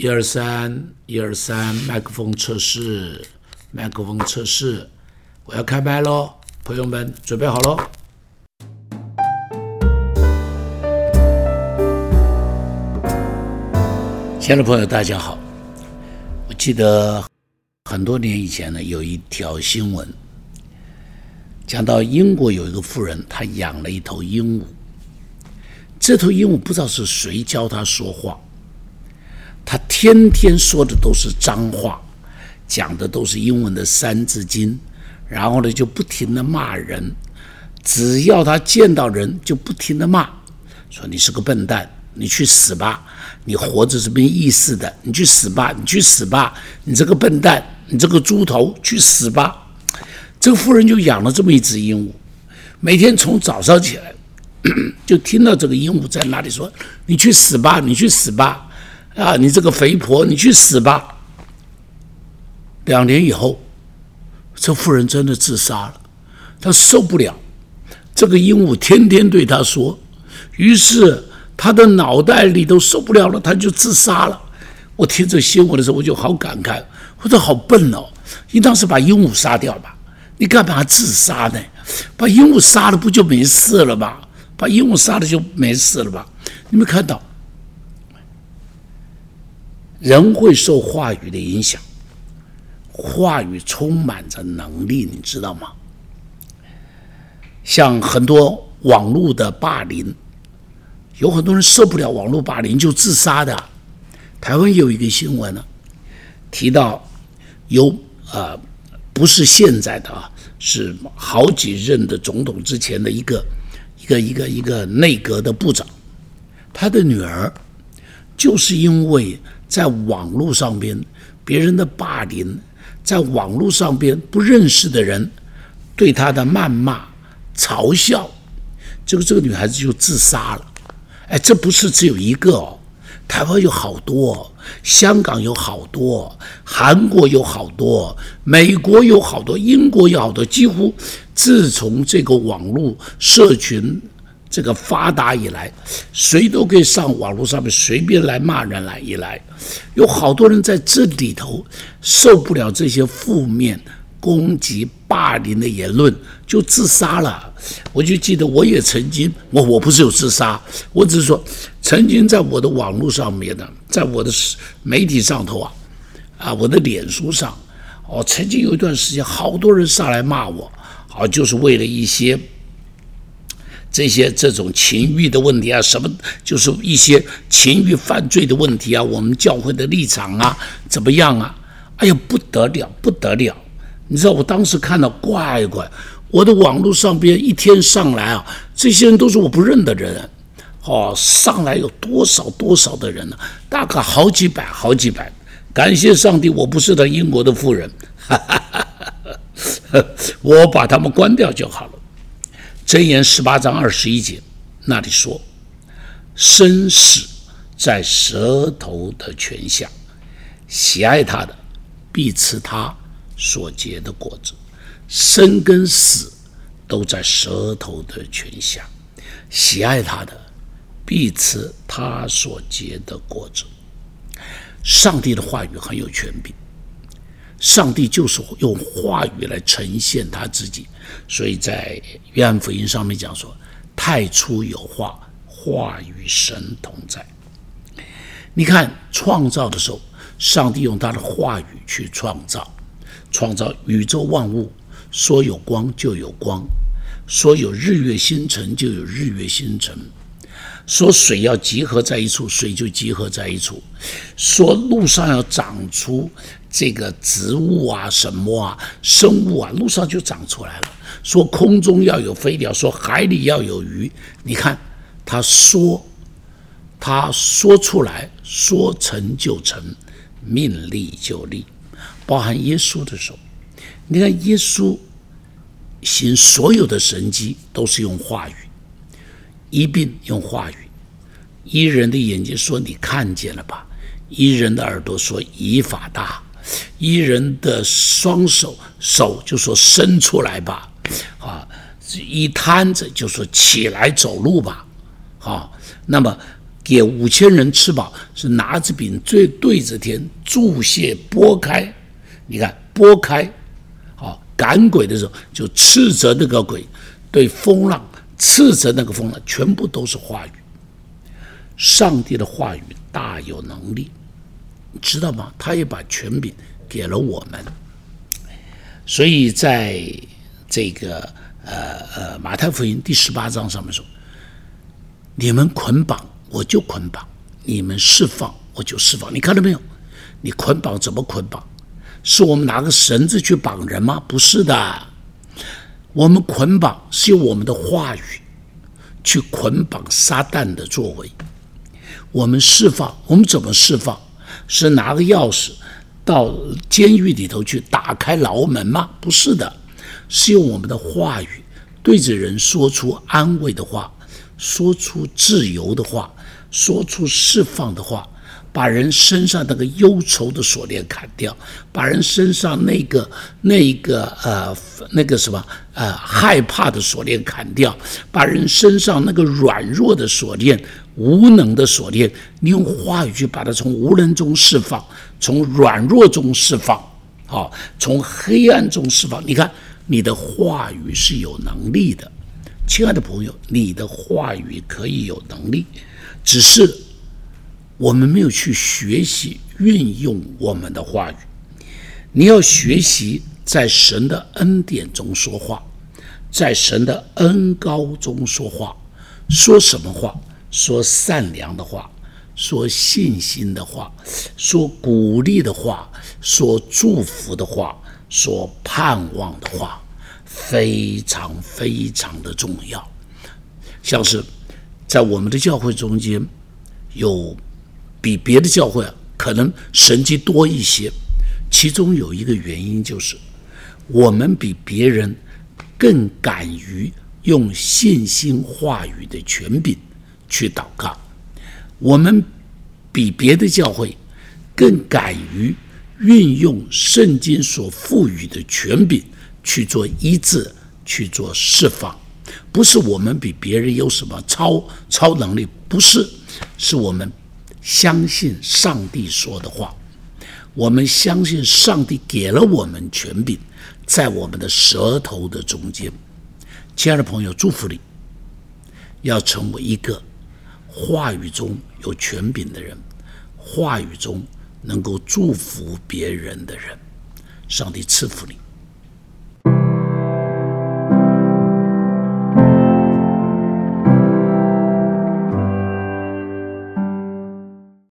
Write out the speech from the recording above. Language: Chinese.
一二三，一二三，麦克风测试，麦克风测试，我要开麦喽，朋友们准备好喽。亲爱的朋友，大家好。我记得很多年以前呢，有一条新闻，讲到英国有一个富人，他养了一头鹦鹉。这头鹦鹉不知道是谁教他说话，他天天说的都是脏话，讲的都是英文的三字经，然后呢就不停的骂人，只要他见到人就不停的骂，说你是个笨蛋，你去死吧，你活着是没意思的，你去死吧，你去死吧，你这个笨蛋，你这个猪头，去死吧。这个妇人就养了这么一只鹦鹉，每天从早上起来。就听到这个鹦鹉在那里说：“你去死吧，你去死吧，啊，你这个肥婆，你去死吧。”两年以后，这妇人真的自杀了，她受不了这个鹦鹉天天对她说，于是她的脑袋里都受不了了，她就自杀了。我听这新闻的时候，我就好感慨，我说好笨哦，你当时把鹦鹉杀掉吧，你干嘛自杀呢？把鹦鹉杀了不就没事了吗？把鹦鹉杀了就没事了吧？你们看到，人会受话语的影响，话语充满着能力，你知道吗？像很多网络的霸凌，有很多人受不了网络霸凌就自杀的。台湾有一个新闻呢，提到有啊，不是现在的啊，是好几任的总统之前的一个。一个一个一个内阁的部长，他的女儿就是因为在网络上边别人的霸凌，在网络上边不认识的人对他的谩骂、嘲笑，这个这个女孩子就自杀了。哎，这不是只有一个哦，台湾有好多，香港有好多，韩国有好多，美国有好多，英国有好多，几乎。自从这个网络社群这个发达以来，谁都可以上网络上面随便来骂人来一来，有好多人在这里头受不了这些负面攻击、霸凌的言论，就自杀了。我就记得我也曾经，我我不是有自杀，我只是说曾经在我的网络上面呢，在我的媒体上头啊，啊，我的脸书上，哦，曾经有一段时间，好多人上来骂我。啊，就是为了一些这些这种情欲的问题啊，什么就是一些情欲犯罪的问题啊，我们教会的立场啊，怎么样啊？哎呀，不得了，不得了！你知道我当时看到，怪怪，我的网络上边一天上来啊，这些人都是我不认的人，哦，上来有多少多少的人呢？大概好几百，好几百。感谢上帝，我不是他英国的富人。哈哈哈哈。我把他们关掉就好了。箴言十八章二十一节那里说：“生死在舌头的泉下，喜爱他的必吃他所结的果子。生跟死都在舌头的泉下，喜爱他的必吃他所结的果子。”上帝的话语很有权柄。上帝就是用话语来呈现他自己，所以在约翰福音上面讲说：“太初有话，话与神同在。”你看创造的时候，上帝用他的话语去创造，创造宇宙万物，说有光就有光，说有日月星辰就有日月星辰，说水要集合在一处，水就集合在一处，说路上要长出。这个植物啊，什么啊，生物啊，路上就长出来了。说空中要有飞鸟，说海里要有鱼。你看，他说，他说出来，说成就成，命立就立。包含耶稣的时候，你看耶稣行所有的神迹都是用话语，一并用话语。一人的眼睛说你看见了吧，一人的耳朵说以法大。一人的双手手就说伸出来吧，啊，一摊子就说起来走路吧，啊，那么给五千人吃饱，是拿着饼最对着天注泻拨开。你看拨开，啊赶鬼的时候就斥责那个鬼，对风浪斥责那个风了，全部都是话语。上帝的话语大有能力，知道吗？他也把权柄给了我们，所以在这个呃呃马太福音第十八章上面说：“你们捆绑。”我就捆绑你们，释放我就释放。你看到没有？你捆绑怎么捆绑？是我们拿个绳子去绑人吗？不是的，我们捆绑是用我们的话语去捆绑撒旦的作为。我们释放，我们怎么释放？是拿个钥匙到监狱里头去打开牢门吗？不是的，是用我们的话语对着人说出安慰的话，说出自由的话。说出释放的话，把人身上那个忧愁的锁链砍掉，把人身上那个那个呃那个什么呃害怕的锁链砍掉，把人身上那个软弱的锁链、无能的锁链，你用话语去把它从无能中释放，从软弱中释放，好，从黑暗中释放。你看，你的话语是有能力的，亲爱的朋友，你的话语可以有能力。只是我们没有去学习运用我们的话语。你要学习在神的恩典中说话，在神的恩高中说话。说什么话？说善良的话，说信心的话，说鼓励的话，说祝福的话，说盼望的话，非常非常的重要。像是。在我们的教会中间，有比别的教会啊可能神迹多一些。其中有一个原因就是，我们比别人更敢于用信心话语的权柄去祷告。我们比别的教会更敢于运用圣经所赋予的权柄去做医治，去做释放。不是我们比别人有什么超超能力，不是，是我们相信上帝说的话，我们相信上帝给了我们权柄，在我们的舌头的中间。亲爱的朋友，祝福你，要成为一个话语中有权柄的人，话语中能够祝福别人的人。上帝赐福你。